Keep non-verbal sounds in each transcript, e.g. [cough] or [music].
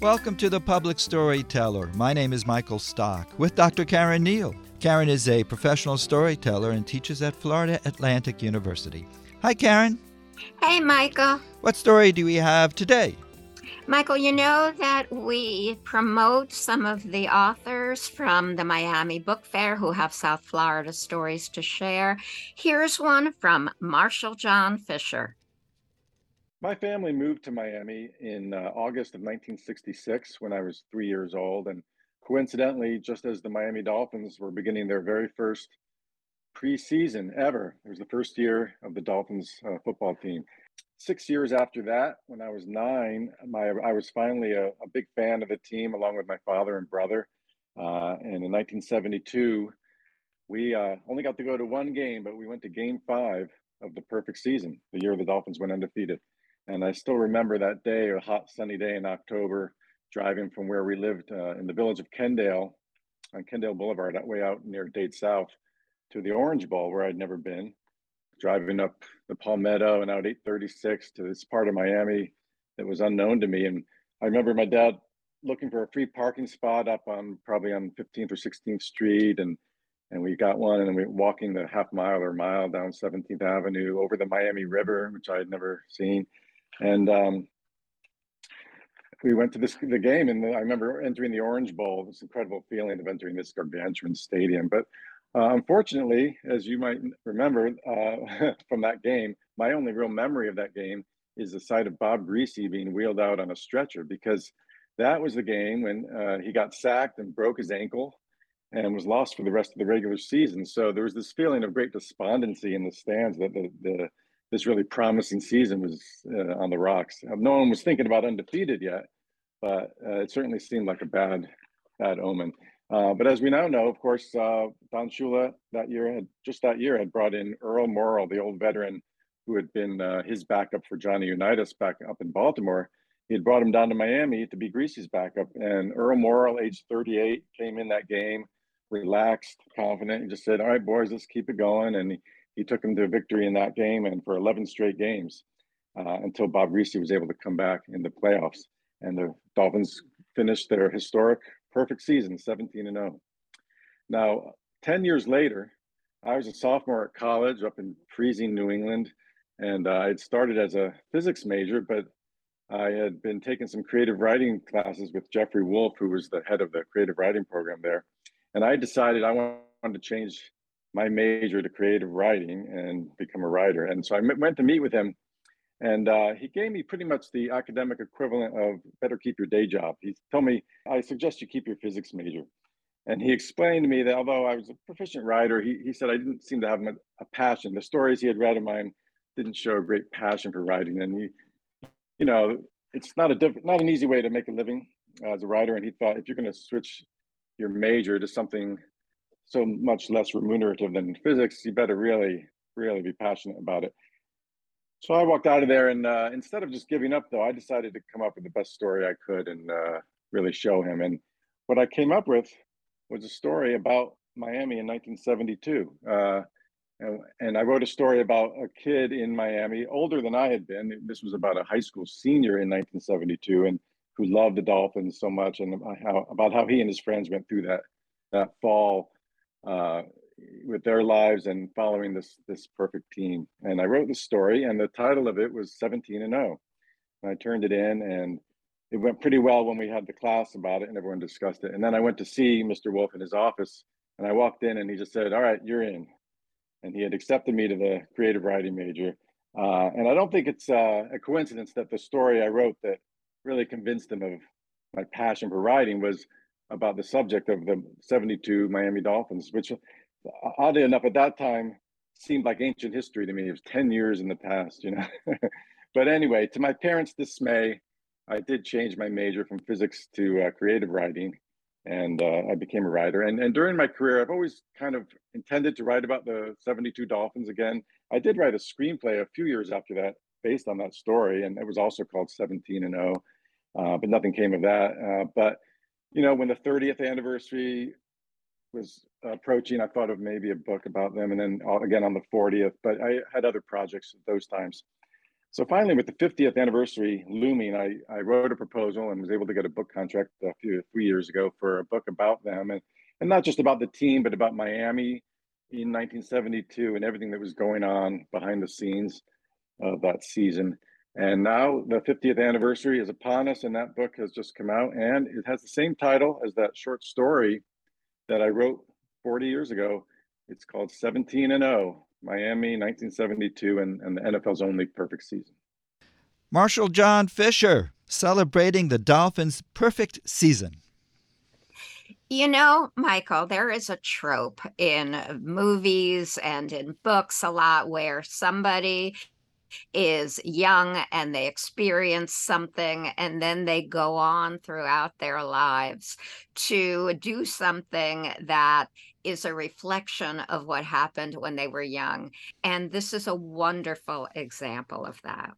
Welcome to the Public Storyteller. My name is Michael Stock with Dr. Caren Neile. Caren is a professional storyteller and teaches at Florida Atlantic University. Hi, Caren. Hey, Michael. What story do we have today? Michael, you know that we promote some of the authors from the Miami Book Fair who have South Florida stories to share. Here's one from Marshall Jon Fisher. My family moved to Miami in uh, August of 1966 when I was three years old. And coincidentally, just as the Miami Dolphins were beginning their very first preseason ever, it was the first year of the Dolphins uh, football team. Six years after that, when I was nine, my I was finally a, a big fan of the team, along with my father and brother. Uh, and in 1972, we uh, only got to go to one game, but we went to Game Five of the perfect season, the year the Dolphins went undefeated. And I still remember that day, a hot sunny day in October, driving from where we lived uh, in the village of Kendale on Kendale Boulevard, that way out near Dade South, to the Orange Bowl, where I'd never been. Driving up the Palmetto and out 836 to this part of Miami that was unknown to me. And I remember my dad looking for a free parking spot up on probably on 15th or 16th Street, and and we got one, and we were walking the half mile or mile down 17th Avenue over the Miami River, which I had never seen and um, we went to this the game, and I remember entering the Orange Bowl. This incredible feeling of entering this gargantuan stadium. But uh, unfortunately, as you might remember uh, [laughs] from that game, my only real memory of that game is the sight of Bob Griese being wheeled out on a stretcher because that was the game when uh, he got sacked and broke his ankle and was lost for the rest of the regular season. So there was this feeling of great despondency in the stands that the, the this really promising season was uh, on the rocks. No one was thinking about undefeated yet, but uh, it certainly seemed like a bad, bad omen. Uh, but as we now know, of course, uh, Don Shula that year had just that year had brought in Earl Morrall, the old veteran who had been uh, his backup for Johnny Unitas back up in Baltimore. He had brought him down to Miami to be Griese's backup. And Earl Morrall, age 38, came in that game, relaxed, confident, and just said, All right, boys, let's keep it going. And he, he took them to victory in that game and for 11 straight games uh, until Bob Griese was able to come back in the playoffs. And the Dolphins finished their historic perfect season, 17 and 0. Now, 10 years later, I was a sophomore at college up in freezing New England, and uh, I had started as a physics major, but I had been taking some creative writing classes with Geoffrey Wolff, who was the head of the creative writing program there. And I decided I wanted to change my major to creative writing and become a writer. And so I went to meet with him, and uh, he gave me pretty much the academic equivalent of better keep your day job. He told me, I suggest you keep your physics major. And he explained to me that although I was a proficient writer, he, he said I didn't seem to have a passion. The stories he had read of mine didn't show a great passion for writing. And he, you know, it's not a diff- not an easy way to make a living as a writer. And he thought if you're going to switch your major to something so much less remunerative than physics, you better really, really be passionate about it. So I walked out of there, and uh, instead of just giving up, though, I decided to come up with the best story I could and uh, really show him. And what I came up with was a story about Miami in 1972. Uh, and, and, I wrote a story about a kid in Miami, older than I had been. This was about a high school senior in 1972, and who loved the Dolphins so much, and how, about how he and his friends went through that that fall uh, with their lives and following this this perfect team. And I wrote the story, and the title of it was 17 and 0. And I turned it in, and it went pretty well when we had the class about it, and everyone discussed it. And then I went to see Mr. Wolff in his office, and I walked in, and he just said, "All right, you're in." And he had accepted me to the creative writing major. Uh, and I don't think it's uh, a coincidence that the story I wrote that really convinced him of my passion for writing was about the subject of the 72 Miami Dolphins, which oddly enough at that time seemed like ancient history to me. It was 10 years in the past, you know. [laughs] but anyway, to my parents' dismay, I did change my major from physics to uh, creative writing and uh, I became a writer. And, and during my career, I've always kind of intended to write about the 72 Dolphins again. I did write a screenplay a few years after that based on that story, and it was also called 17 and 0, uh, but nothing came of that. Uh, but you know, when the 30th anniversary was approaching, I thought of maybe a book about them, and then uh, again on the 40th. But I had other projects at those times. So finally, with the 50th anniversary looming, I, I wrote a proposal and was able to get a book contract a few three years ago for a book about them, and and not just about the team, but about Miami in 1972 and everything that was going on behind the scenes of that season. And now the 50th anniversary is upon us, and that book has just come out, and it has the same title as that short story that I wrote 40 years ago. It's called 17 and 0, Miami 1972, and, and the NFL's only perfect season. Marshall Jon Fisher celebrating the Dolphins' perfect season. You know, Michael, there is a trope in movies and in books a lot where somebody is young and they experience something and then they go on throughout their lives to do something that is a reflection of what happened when they were young. And this is a wonderful example of that.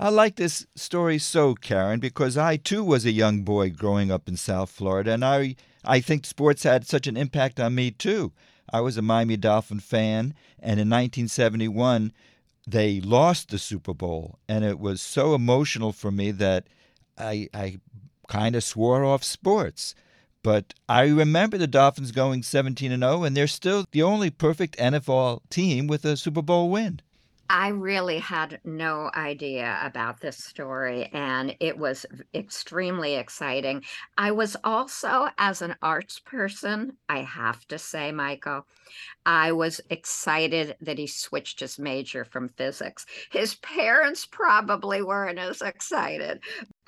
I like this story so, Caren, because I too was a young boy growing up in South Florida, and I I think sports had such an impact on me too. I was a Miami Dolphin fan, and in 1971 they lost the Super Bowl, and it was so emotional for me that I, I kind of swore off sports. But I remember the Dolphins going 17 and 0, and they're still the only perfect NFL team with a Super Bowl win. I really had no idea about this story, and it was extremely exciting. I was also, as an arts person, I have to say, Michael, I was excited that he switched his major from physics. His parents probably weren't as excited.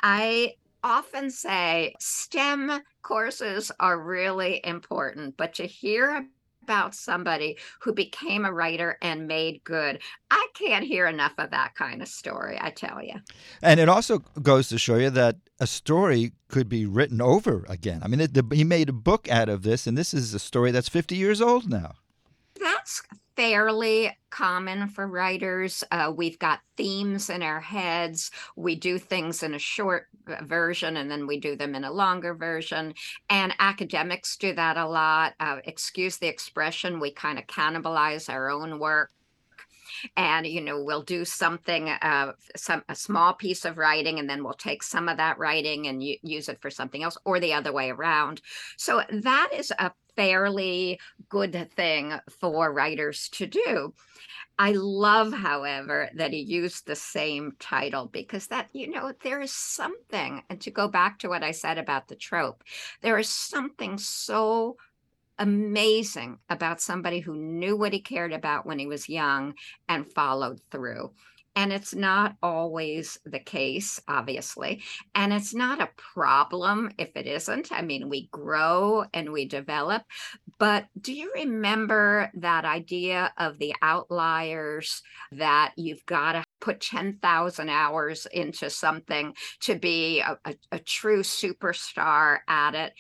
I often say STEM courses are really important, but to hear about somebody who became a writer and made good. I can't hear enough of that kind of story, I tell you. And it also goes to show you that a story could be written over again. I mean, it, the, he made a book out of this, and this is a story that's 50 years old now. That's fairly common for writers. Uh, we've got themes in our heads. We do things in a short version and then we do them in a longer version. And academics do that a lot. Uh, excuse the expression, we kind of cannibalize our own work and you know we'll do something uh, some a small piece of writing and then we'll take some of that writing and use it for something else or the other way around so that is a fairly good thing for writers to do I love, however, that he used the same title because that, you know, there is something, and to go back to what I said about the trope, there is something so amazing about somebody who knew what he cared about when he was young and followed through. And it's not always the case, obviously. And it's not a problem if it isn't. I mean, we grow and we develop. But do you remember that idea of the outliers that you've got to put 10,000 hours into something to be a, a, a, true superstar at it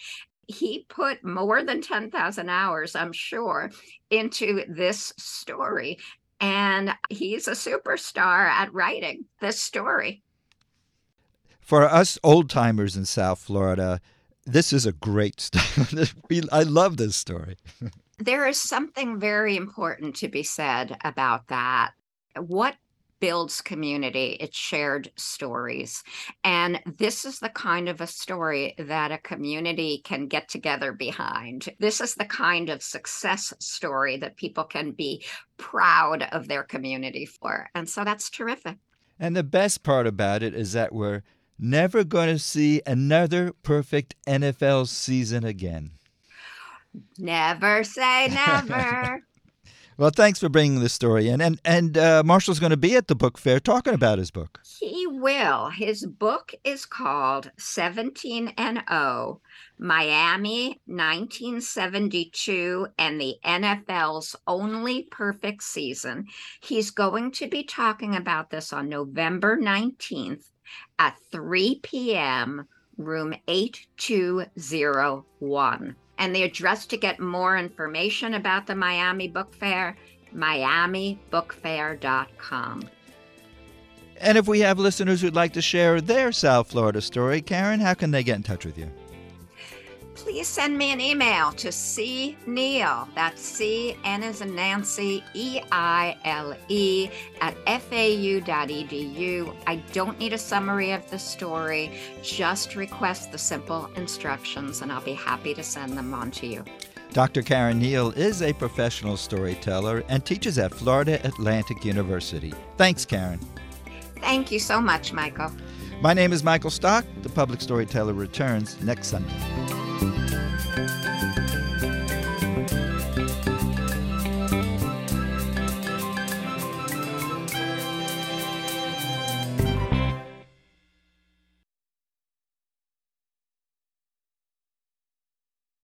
he put more than 10,000 hours, I'm sure, into this story. And he's a superstar at writing this story. For us old timers in South Florida, this is a great [laughs] story. I love this story. [laughs] there is something very important to be said about that. What builds community, it's shared stories. And this is the kind of a story that a community can get together behind. This is the kind of success story that people can be proud of their community for. And so that's terrific. And the best part about it is that we're never going to see another perfect NFL season again. Never say never. [laughs] Well, thanks for bringing this story in. And and uh, Marshall's going to be at the book fair talking about his book. He will. His book is called 17 and 0 Miami 1972 and the NFL's only perfect season. He's going to be talking about this on November 19th at 3 p.m., room 8201. And the address to get more information about the Miami Book Fair, miamibookfair.com. And if we have listeners who'd like to share their South Florida story, Caren, how can they get in touch with you? Please send me an email to C Neile. That's C N as in Nancy E I L E at fau.edu. I don't need a summary of the story. Just request the simple instructions, and I'll be happy to send them on to you. Dr. Caren Neile is a professional storyteller and teaches at Florida Atlantic University. Thanks, Caren. Thank you so much, Michael. My name is Michael Stock. The Public Storyteller returns next Sunday.